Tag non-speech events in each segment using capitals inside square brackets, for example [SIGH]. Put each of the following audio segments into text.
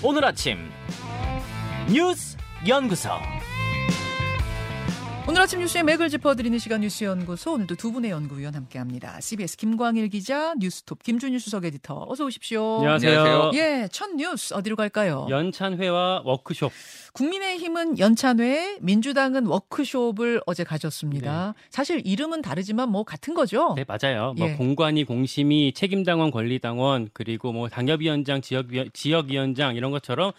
오늘 아침 뉴스 연구소. 오늘 아침 뉴스의 맥을 짚어드리는 시간 뉴스 연구소 오늘도 두 분의 연구위원 함께합니다. CBS 김광일 기자, 뉴스톱 김준일 수석 에디터 어서 오십시오. 안녕하세요. 예, 첫 뉴스 어디로 갈까요? 연찬회와 워크숍. 국민의힘은 연찬회, 민주당은 워크숍을 어제 가졌습니다. 사실 이름은 다르지만 뭐 같은 거죠? 네, 맞아요. 예. 뭐 공관위, 공심위, 책임당원, 권리당원, 그리고 뭐 당협위원장, 지역위, 지역위원장 이런 것처럼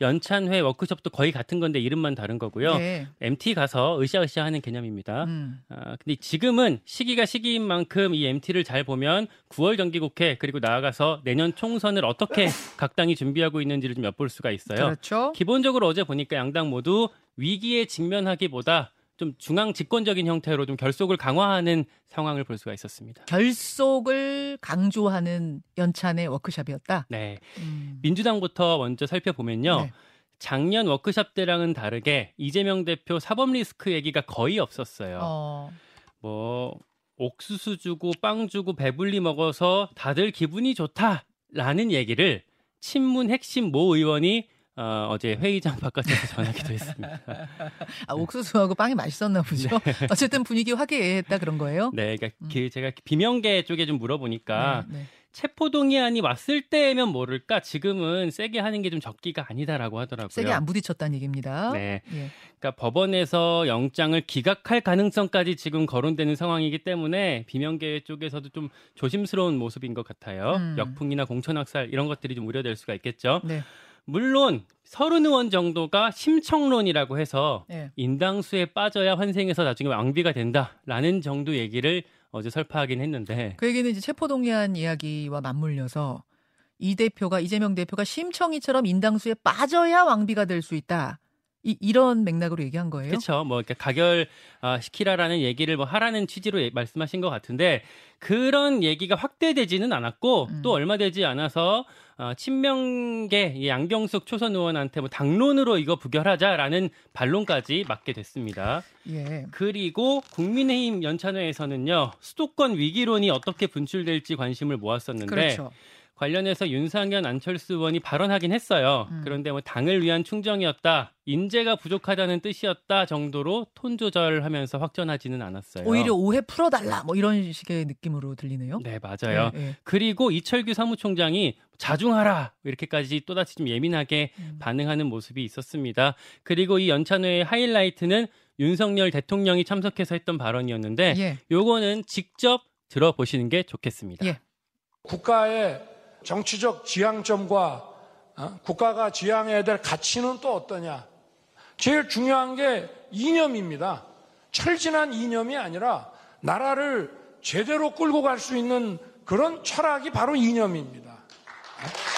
연찬회, 워크숍도 거의 같은 건데 이름만 다른 거고요. 네. MT 가서 으쌰으쌰 하는 개념입니다. 음. 아, 근데 지금은 시기가 시기인 만큼 이 MT를 잘 보면 9월 정기국회 그리고 나아가서 내년 총선을 어떻게 [LAUGHS] 각 당이 준비하고 있는지를 좀 엿볼 수가 있어요. 그렇죠. 기본적으로 어제 보니까 양당 모두 위기에 직면하기보다 좀 중앙 집권적인 형태로 좀 결속을 강화하는 상황을 볼 수가 있었습니다. 결속을 강조하는 연찬의 워크숍이었다. 네. 음. 민주당부터 먼저 살펴보면요. 네. 작년 워크숍 때랑은 다르게 이재명 대표 사법 리스크 얘기가 거의 없었어요. 어, 뭐 옥수수 주고 빵 주고 배불리 먹어서 다들 기분이 좋다라는 얘기를 친문 핵심 모 의원이 어, 어제 회의장 바깥에서 전하기도 했습니다. [LAUGHS] 아, 옥수수하고 빵이 맛있었나 보죠. [LAUGHS] 어쨌든 분위기 화기애애했다 그런 거예요. 네, 그러니까 그 제가 비명계 쪽에 좀 물어보니까 네, 네. 체포동의안이 왔을 때면 모를까 지금은 세게 하는 게 좀 적기가 아니다라고 하더라고요. 세게 안 부딪혔다는 얘기입니다. 네, 예. 그러니까 법원에서 영장을 기각할 가능성까지 지금 거론되는 상황이기 때문에 비명계 쪽에서도 좀 조심스러운 모습인 것 같아요. 음. 역풍이나 공천학살 이런 것들이 좀 우려될 수가 있겠죠. 네. 물론 서른 의원 정도가 심청론이라고 해서 예. 인당수에 빠져야 환생해서 나중에 왕비가 된다라는 정도 얘기를 어제 설파하긴 했는데 그 얘기는 이제 체포동의안 이야기와 맞물려서 이 대표가 이재명 대표가 심청이처럼 인당수에 빠져야 왕비가 될 수 있다. 이, 이런 맥락으로 얘기한 거예요. 그렇죠. 뭐 이렇게 가결 아, 시키라라는 얘기를 뭐 하라는 취지로 예- 말씀하신 것 같은데 그런 얘기가 확대되지는 않았고 음. 또 얼마 되지 않아서 어, 친명계 이 양경숙 초선 의원한테 뭐 당론으로 이거 부결하자라는 반론까지 맞게 됐습니다. 예. 그리고 국민의힘 연찬회에서는요 수도권 위기론이 어떻게 분출될지 관심을 모았었는데 그렇죠. 관련해서 윤상현 안철수 의원이 발언하긴 했어요. 음. 그런데 뭐 당을 위한 충정이었다, 인재가 부족하다는 뜻이었다 정도로 톤 조절하면서 확전하지는 않았어요. 오히려 오해 풀어달라 뭐 이런 식의 느낌으로 들리네요. 네 맞아요. 예, 예. 그리고 이철규 사무총장이 자중하라 이렇게까지 또다시 좀 예민하게 음. 반응하는 모습이 있었습니다. 그리고 이 연찬회의 하이라이트는 윤석열 대통령이 참석해서 했던 발언이었는데 예. 요거는 직접 들어보시는 게 좋겠습니다. 예. 국가의 정치적 지향점과 어? 국가가 지향해야 될 가치는 또 어떠냐? 제일 중요한 게 이념입니다. 철진한 이념이 아니라 나라를 제대로 끌고 갈 수 있는 그런 철학이 바로 이념입니다. 어?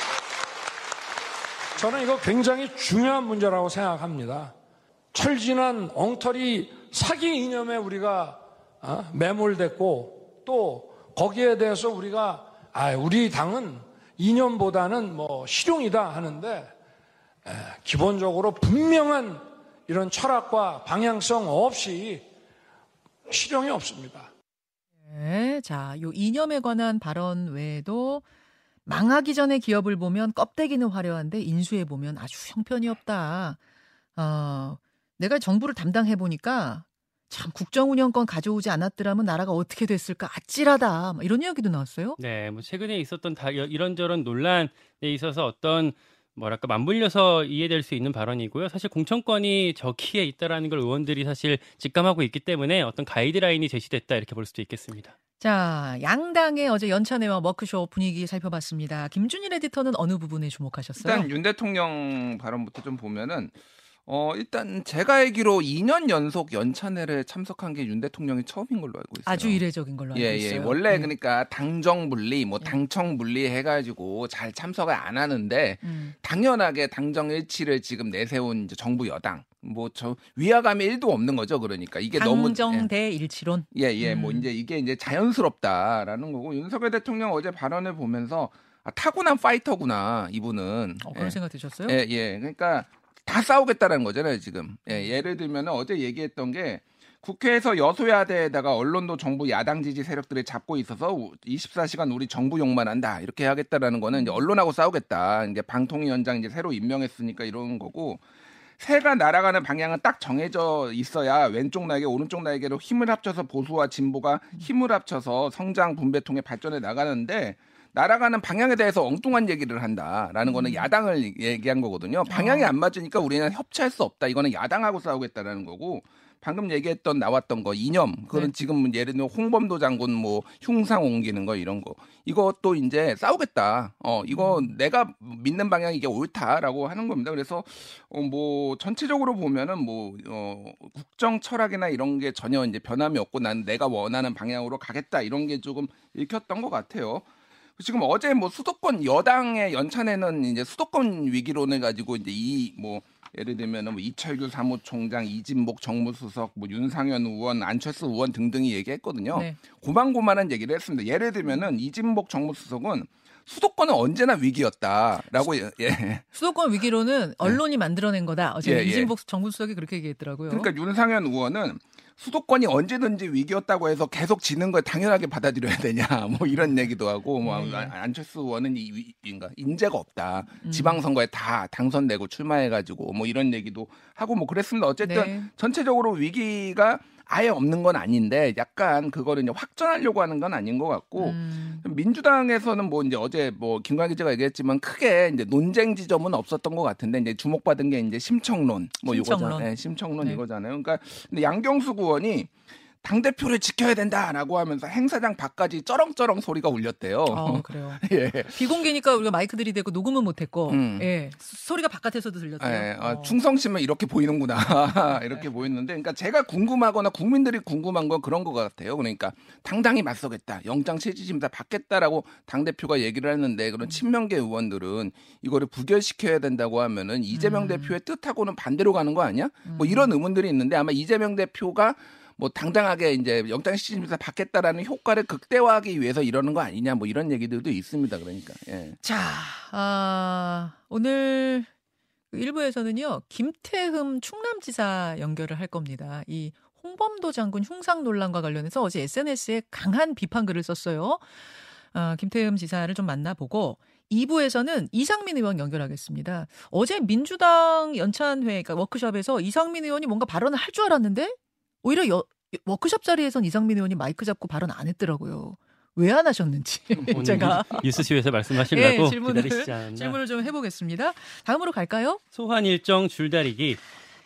저는 이거 굉장히 중요한 문제라고 생각합니다. 철진한 엉터리 사기 이념에 우리가 어? 매몰됐고 또 거기에 대해서 우리가 아, 우리 당은 이념보다는 뭐 실용이다 하는데 에, 기본적으로 분명한 이런 철학과 방향성 없이 실용이 없습니다. 네, 자, 요 이념에 관한 발언 외에도 망하기 전에 기업을 보면 껍데기는 화려한데 인수해 보면 아주 형편이 없다. 어, 내가 정부를 담당해 보니까 참 국정 운영권 가져오지 않았더라면 나라가 어떻게 됐을까 아찔하다. 막 이런 이야기도 나왔어요. 네, 뭐 최근에 있었던 다 이런저런 논란에 있어서 어떤 뭐랄까 맞물려서 이해될 수 있는 발언이고요. 사실 공천권이 저기에 있다라는 걸 의원들이 사실 직감하고 있기 때문에 어떤 가이드라인이 제시됐다 이렇게 볼 수도 있겠습니다. 자, 양당의 어제 연찬회와 워크숍 분위기 살펴봤습니다. 김준일 에디터는 어느 부분에 주목하셨어요? 일단 윤 대통령 발언부터 좀 보면은 어 일단 제가 알기로 2년 연속 연찬회를 참석한 게 윤 대통령이 처음인 걸로 알고 있어요. 아주 이례적인 걸로 알고 예, 있어요. 예. 원래 예. 그러니까 당정 분리, 뭐 예. 당청 분리 해가지고 잘 참석을 안 하는데 음, 당연하게 당정 일치를 지금 내세운 이제 정부 여당 뭐저 위화감이 1도 없는 거죠. 그러니까 이게 너무 당정대 일치론. 예, 예, 뭐 음. 이제 이게 이제 자연스럽다라는 거고 윤석열 대통령 어제 발언을 보면서 아, 타고난 파이터구나 이분은. 어, 그런 예. 생각 드셨어요? 예, 예. 그러니까 다 싸우겠다라는 거잖아요, 지금. 예, 예를 들면 어제 얘기했던 게 국회에서 여소야대에다가 언론도 정부 야당 지지 세력들이 잡고 있어서 24시간 우리 정부 욕만 한다 이렇게 하겠다라는 거는 이제 언론하고 싸우겠다. 이제 방통위원장 이제 새로 임명했으니까 이런 거고 새가 날아가는 방향은 딱 정해져 있어야 왼쪽 날개 오른쪽 날개로 힘을 합쳐서 보수와 진보가 힘을 합쳐서 성장 분배통의 발전에 나가는데 날아가는 방향에 대해서 엉뚱한 얘기를 한다라는 거는 야당을 얘기한 거거든요. 방향이 안 맞으니까 우리는 협치할 수 없다. 이거는 야당하고 싸우겠다라는 거고 방금 얘기했던 나왔던 거 이념 그거는 네. 지금 예를 들면 홍범도 장군 뭐 흉상 옮기는 거 이런 거 이것도 이제 싸우겠다. 어 이거 내가 믿는 방향이 이게 옳다라고 하는 겁니다. 그래서 어뭐 전체적으로 보면은 뭐어 국정 철학이나 이런 게 전혀 이제 변함이 없고 난 내가 원하는 방향으로 가겠다 이런 게 조금 읽혔던 것 같아요. 지금 어제 뭐 수도권 여당의 연찬에는 이제 수도권 위기론을 가지고 이제 이 뭐 예를 들면은 뭐 이철규 사무총장, 이진복 정무수석, 뭐 윤상현 의원, 안철수 의원 등등이 얘기했거든요. 네. 고만고만한 얘기를 했습니다. 예를 들면은 이진복 정무수석은 수도권은 언제나 위기였다라고 예. 예. 수도권 위기로는 언론이 만들어낸 거다. 어제 예, 예. 이진복 정부수석이 그렇게 얘기했더라고요. 그러니까 윤상현 의원은 수도권이 언제든지 위기였다고 해서 계속 지는 걸 당연하게 받아들여야 되냐 [LAUGHS] 뭐 이런 얘기도 하고 뭐 네. 안- 안철수 의원은 인가 인재가 없다 음. 지방선거에 다 당선되고 출마해가지고 뭐 이런 얘기도 하고 뭐 그랬습니다 어쨌든 네. 전체적으로 위기가 아예 없는 건 아닌데 약간 그거를 이제 확전하려고 하는 건 아닌 것 같고 음. 민주당에서는 뭐 이제 어제 뭐 김광 기자가 얘기했지만 크게 이제 논쟁 지점은 없었던 것 같은데 이제 주목받은 게 이제 심청론 뭐 심청론. 이거잖아요. 네, 심청론 네. 이거잖아요. 그러니까 양경수 의원이 당 대표를 지켜야 된다라고 하면서 행사장 밖까지 쩌렁쩌렁 소리가 울렸대요. 어, 그래요. [LAUGHS] 예. 비공개니까 우리가 마이크 들이 되고 녹음은 못했고, 음. 예, 소리가 바깥에서도 들렸대요. 예, 아, 어. 충성심은 이렇게 보이는구나 [LAUGHS] 이렇게 보이는데, 그러니까 제가 궁금하거나 국민들이 궁금한 건 그런 것 같아요. 그러니까 당당히 맞서겠다, 영장 실질심사 받겠다라고 당 대표가 얘기를 했는데 그런 친명계 의원들은 이거를 부결시켜야 된다고 하면은 이재명 음. 대표의 뜻하고는 반대로 가는 거 아니야? 뭐 이런 의문들이 있는데 아마 이재명 대표가 뭐 당당하게 이제 영장 실질심사 받겠다라는 효과를 극대화하기 위해서 이러는 거 아니냐, 뭐 이런 얘기들도 있습니다. 그러니까. 예. 자, 아, 오늘 일부에서는요, 김태흠 충남지사 연결을 할 겁니다. 이 홍범도 장군 흉상 논란과 관련해서 어제 SNS에 강한 비판 글을 썼어요. 아, 김태흠 지사를 좀 만나보고 2부에서는 이상민 의원 연결하겠습니다. 어제 민주당 연찬회, 그러니까 워크숍에서 이상민 의원이 뭔가 발언을 할 줄 알았는데 오히려 여- 워크숍 자리에선 이상민 의원이 마이크 잡고 발언 안 했더라고요. 왜 안 하셨는지 [LAUGHS] 제가 뉴스쇼에서 말씀하시려고 예, 질문을. 질문을 좀 해보겠습니다. 다음으로 갈까요? 소환 일정 줄다리기.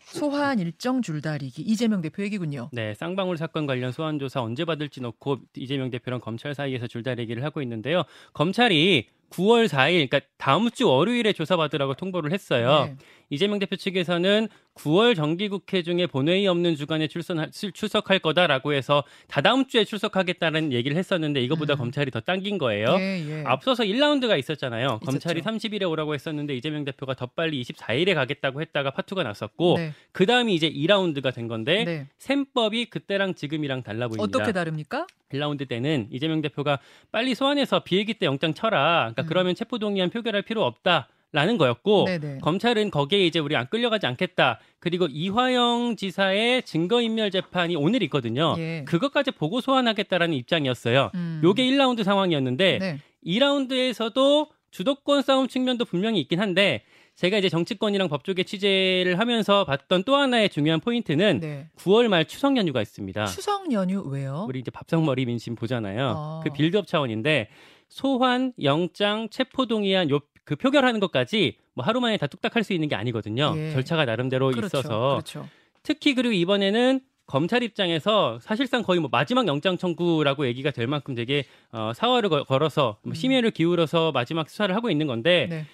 소환 일정 줄다리기 이재명 대표 얘기군요. 네, 쌍방울 사건 관련 소환 조사 언제 받을지 놓고 이재명 대표랑 검찰 사이에서 줄다리기를 하고 있는데요. 검찰이 9월 4일, 그러니까 다음 주 월요일에 조사받으라고 통보를 했어요. 네. 이재명 대표 측에서는 9월 정기국회 중에 본회의 없는 주간에 출선 출석할 거다라고 해서 다다음 주에 출석하겠다는 얘기를 했었는데 이거보다 음. 검찰이 더 당긴 거예요. 예, 예. 앞서서 1라운드가 있었잖아요. 검찰이 있었죠. 30일에 오라고 했었는데 이재명 대표가 더 빨리 24일에 가겠다고 했다가 파투가 났었고 네. 그 다음이 이제 2라운드가 된 건데 네. 셈법이 그때랑 지금이랑 달라 보입니다. 어떻게 다릅니까? 1라운드 때는 이재명 대표가 빨리 소환해서 비회기 때 영장 쳐라. 그러니까 음. 그러면 체포동의안 표결할 필요 없다 라는 거였고 네네. 검찰은 거기에 이제 우리 안 끌려가지 않겠다. 그리고 이화영 지사의 증거인멸 재판이 오늘 있거든요. 예. 그것까지 보고 소환하겠다라는 입장이었어요. 음. 요게 1라운드 상황이었는데 네. 2라운드에서도 주도권 싸움 측면도 분명히 있긴 한데 제가 이제 정치권이랑 법조계 취재를 하면서 봤던 또 하나의 중요한 포인트는 네. 9월 말 추석 연휴가 있습니다. 추석 연휴 왜요? 우리 이제 밥상머리 민심 보잖아요. 어. 그 빌드업 차원인데 소환, 영장, 체포동의안 요 그 표결하는 것까지 뭐 하루 만에 다 뚝딱 할 수 있는 게 아니거든요. 예. 절차가 나름대로 그렇죠. 있어서 그렇죠. 특히 그리고 이번에는 검찰 입장에서 사실상 거의 뭐 마지막 영장 청구라고 얘기가 될 만큼 되게 어, 사활을 걸- 걸어서 뭐 음. 심혈을 기울여서 마지막 수사를 하고 있는 건데 네.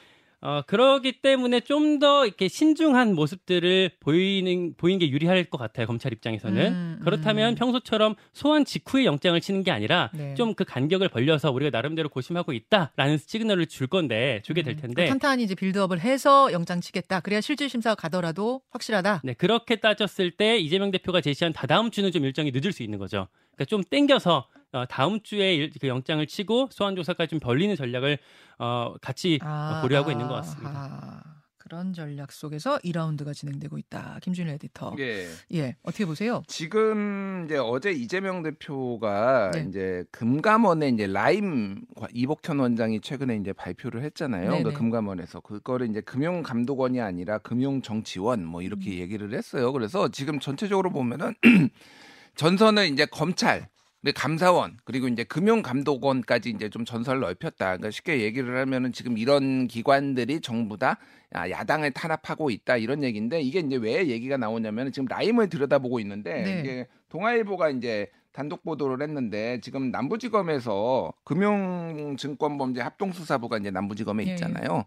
어, 그러기 때문에 좀 더 이렇게 신중한 모습들을 보이는 보이는 게 유리할 것 같아요 검찰 입장에서는 음, 그렇다면 음. 평소처럼 소환 직후에 영장을 치는 게 아니라 네. 좀그 간격을 벌려서 우리가 나름대로 고심하고 있다라는 시그널을 줄 건데 주게 될 음, 텐데 탄탄히 이제 빌드업을 해서 영장 치겠다. 그래야 실질 심사가 가더라도 확실하다. 네 그렇게 따졌을 때 이재명 대표가 제시한 다다음 주는 좀 일정이 늦을 수 있는 거죠. 그러니까 좀 땡겨서 어, 다음 주에 일- 그 영장을 치고 소환 조사까지 좀 벌리는 전략을 어, 같이 아, 고려하고 있는 것 같습니다. 아, 그런 전략 속에서 2라운드가 진행되고 있다. 김준일 에디터. 예. 예, 어떻게 보세요? 지금 이제 어제 이재명 대표가 네. 이제 금감원에 이제 라임 이복현 원장이 최근에 이제 발표를 했잖아요. 네네. 그 금감원에서 그거를 이제 금융감독원이 아니라 금융정치원 뭐 이렇게 음. 얘기를 했어요. 그래서 지금 전체적으로 보면은 [CLEARS THROAT] 전선을 이제 검찰 감사원 그리고 이제 금융감독원까지 이제 좀 전선을 넓혔다. 그러니까 쉽게 얘기를 하면은 지금 이런 기관들이 전부 다 야, 야당을 탄압하고 있다 이런 얘기인데 이게 이제 왜 얘기가 나오냐면 지금 라임을 들여다보고 있는데 네. 이게 동아일보가 이제 단독 보도를 했는데 지금 남부지검에서 금융증권범죄 합동수사부가 이제 남부지검에 예, 있잖아요.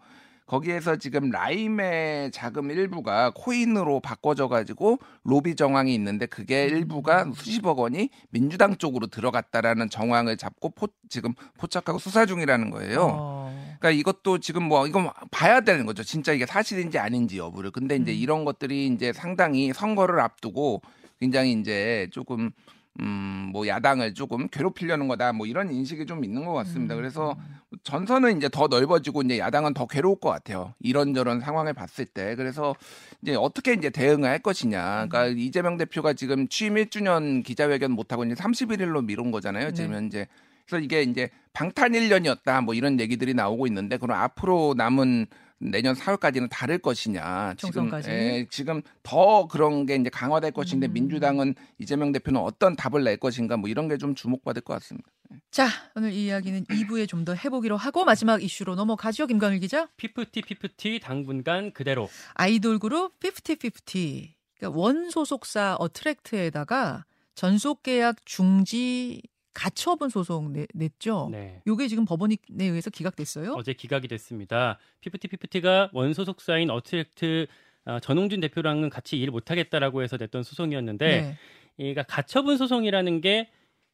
거기에서 지금 라임의 자금 일부가 코인으로 바꿔져 가지고 로비 정황이 있는데 그게 음. 일부가 수십억 원이 민주당 쪽으로 들어갔다라는 정황을 잡고 포, 지금 포착하고 수사 중이라는 거예요. 어, 그러니까 이것도 지금 뭐 이건 봐야 되는 거죠. 진짜 이게 사실인지 아닌지 여부를. 근데 이제 음. 이런 것들이 이제 상당히 선거를 앞두고 굉장히 이제 조금 음, 뭐 야당을 조금 괴롭히려는 거다. 뭐 이런 인식이 좀 있는 것 같습니다. 음. 그래서 전선은 이제 더 넓어지고 이제 야당은 더 괴로울 것 같아요. 이런저런 상황을 봤을 때. 그래서 이제 어떻게 이제 대응을 할 것이냐. 음. 그러니까 이재명 대표가 지금 취임 1주년 기자회견 못 하고 이제 31일로 미룬 거잖아요. 지금 네. 현재. 그래서 이게 이제 방탄 1년이었다. 뭐 이런 얘기들이 나오고 있는데 그럼 앞으로 남은 내년 4월까지는 다를 것이냐. 지금 총선까지. 예, 지금 더 그런 게 이제 강화될 것인데 음. 민주당은 이재명 대표는 어떤 답을 낼 것인가 뭐 이런 게 좀 주목받을 것 같습니다. 자, 오늘 이 이야기는 2부에 좀 더 해보기로 하고 마지막 이슈로 넘어가죠. 김광일 기자. 피프티 피프티 당분간 그대로. 아이돌 그룹 5050. 그러니까 원 소속사 어트랙트에다가 전속 계약 중지 가처분 소송 내, 냈죠. 네. 요게 지금 법원에 의해서 기각됐어요. 어제 기각이 됐습니다. 피프티 피프티가 원소속사인 어트랙트 어, 전홍준 대표랑은 같이 일 못하겠다라고 해서 냈던 소송이었는데 네. 그러니까 가처분 소송이라는 게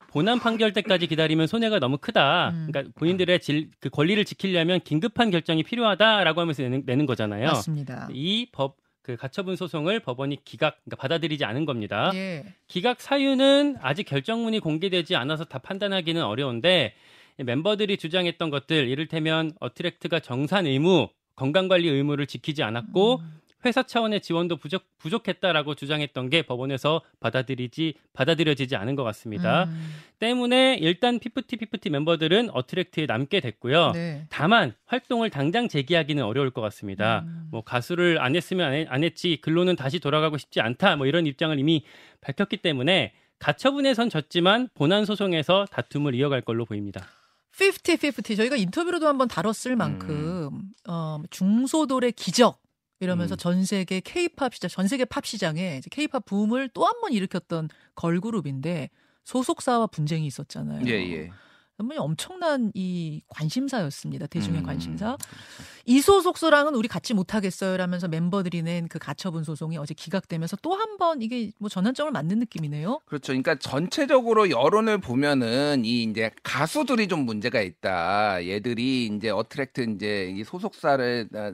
본안 판결 때까지 기다리면 손해가 너무 크다. 음. 그러니까 본인들의 질, 그 권리를 지키려면 긴급한 결정이 필요하다라고 하면서 내는, 내는 거잖아요. 맞습니다. 이 법 그 가처분 소송을 법원이 기각 그러니까 받아들이지 않은 겁니다. 예. 기각 사유는 아직 결정문이 공개되지 않아서 다 판단하기는 어려운데 멤버들이 주장했던 것들 이를테면 어트랙트가 정산 의무, 건강관리 의무를 지키지 않았고 음. 회사 차원의 지원도 부족, 부족했다라고 주장했던 게 법원에서 받아들이지 받아들여지지 않은 것 같습니다. 음. 때문에 일단 피프티 피프티 멤버들은 어트랙트에 남게 됐고요. 네. 다만 활동을 당장 재개하기는 어려울 것 같습니다. 음. 뭐 가수를 안 했으면 안, 했지 근로는 다시 돌아가고 싶지 않다 뭐 이런 입장을 이미 밝혔기 때문에 가처분에선 졌지만 본안 소송에서 다툼을 이어갈 걸로 보입니다. 50-50 저희가 인터뷰로도 한번 다뤘을 만큼 어, 중소돌의 기적 이러면서 음. 전 세계 K-팝 시장, 전 세계 팝 시장에 K-팝 붐을 또 한 번 일으켰던 걸그룹인데 소속사와 분쟁이 있었잖아요. 예, 예. 정말 엄청난 이 관심사였습니다. 대중의 음, 관심사. 이 소속사랑은 우리 같이 못하겠어요라면서 멤버들이 낸 그 가처분 소송이 어제 기각되면서 또 한 번 이게 뭐 전환점을 맞는 느낌이네요. 그렇죠. 그러니까 전체적으로 여론을 보면은 이 이제 가수들이 좀 문제가 있다. 얘들이 이제 어트랙트 이제 이 소속사를 아,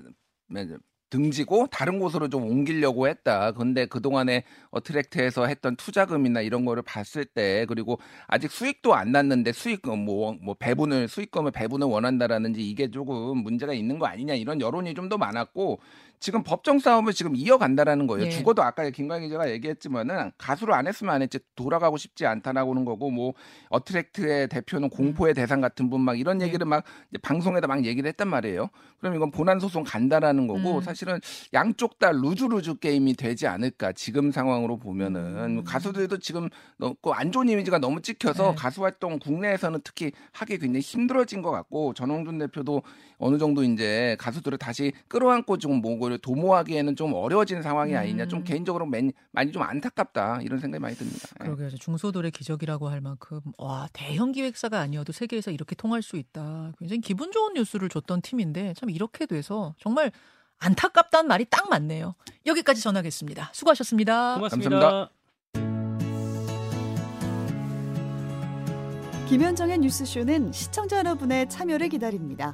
등지고 다른 곳으로 좀 옮기려고 했다. 근데 그동안에 어트랙트에서 했던 투자금이나 이런 거를 봤을 때 그리고 아직 수익도 안 났는데 수익금 뭐, 뭐 배분을 수익금을 배분을 원한다라는지 이게 조금 문제가 있는 거 아니냐 이런 여론이 좀 더 많았고 지금 법정 싸움을 지금 이어간다라는 거예요. 예. 죽어도 아까 김광희 기자가 얘기했지만은 가수를 안 했으면 안 했지 돌아가고 싶지 않다라고는 거고 뭐 어트랙트의 대표는 공포의 대상 같은 분 막 이런 예. 얘기를 막 이제 방송에다 막 얘기를 했단 말이에요. 그럼 이건 본안 소송 간다라는 거고 음. 사실은 양쪽 다 루즈 루즈 게임이 되지 않을까 지금 상황으로 보면은 음. 가수들도 지금 너무 그안 좋은 이미지가 너무 찍혀서 네. 가수 활동 국내에서는 특히 하기 굉장히 힘들어진 것 같고 전홍준 대표도 어느 정도 이제 가수들을 다시 끌어안고 좀 뭐를 도모하기에는 좀 어려워진 상황이 아니냐 좀 음. 개인적으로 맨- 많이 좀 안타깝다 이런 생각이 많이 듭니다. 예. 그러게요. 중소돌의 기적이라고 할 만큼 와 대형 기획사가 아니어도 세계에서 이렇게 통할 수 있다. 굉장히 기분 좋은 뉴스를 줬던 팀인데 참 이렇게 돼서 정말 안타깝다는 말이 딱 맞네요. 여기까지 전하겠습니다. 수고하셨습니다. 고맙습니다. 감사합니다. 김현정의 뉴스쇼는 시청자 여러분의 참여를 기다립니다.